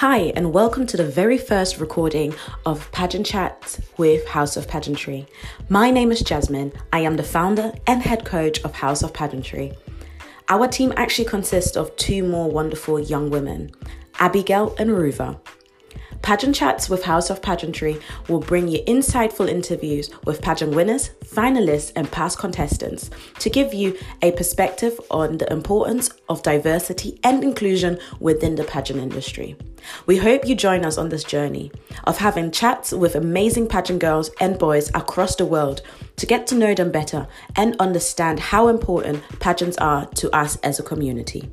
Hi, and welcome to the very first recording of Pageant Chat with House of Pageantry. My name is Jasmine. I am the founder and head coach of House of Pageantry. Our team actually consists of two more wonderful young women, Abigail and Ruva. Pageant Chats with House of Pageantry will bring you insightful interviews with pageant winners, finalists, and past contestants to give you a perspective on the importance of diversity and inclusion within the pageant industry. We hope you join us on this journey of having chats with amazing pageant girls and boys across the world to get to know them better and understand how important pageants are to us as a community.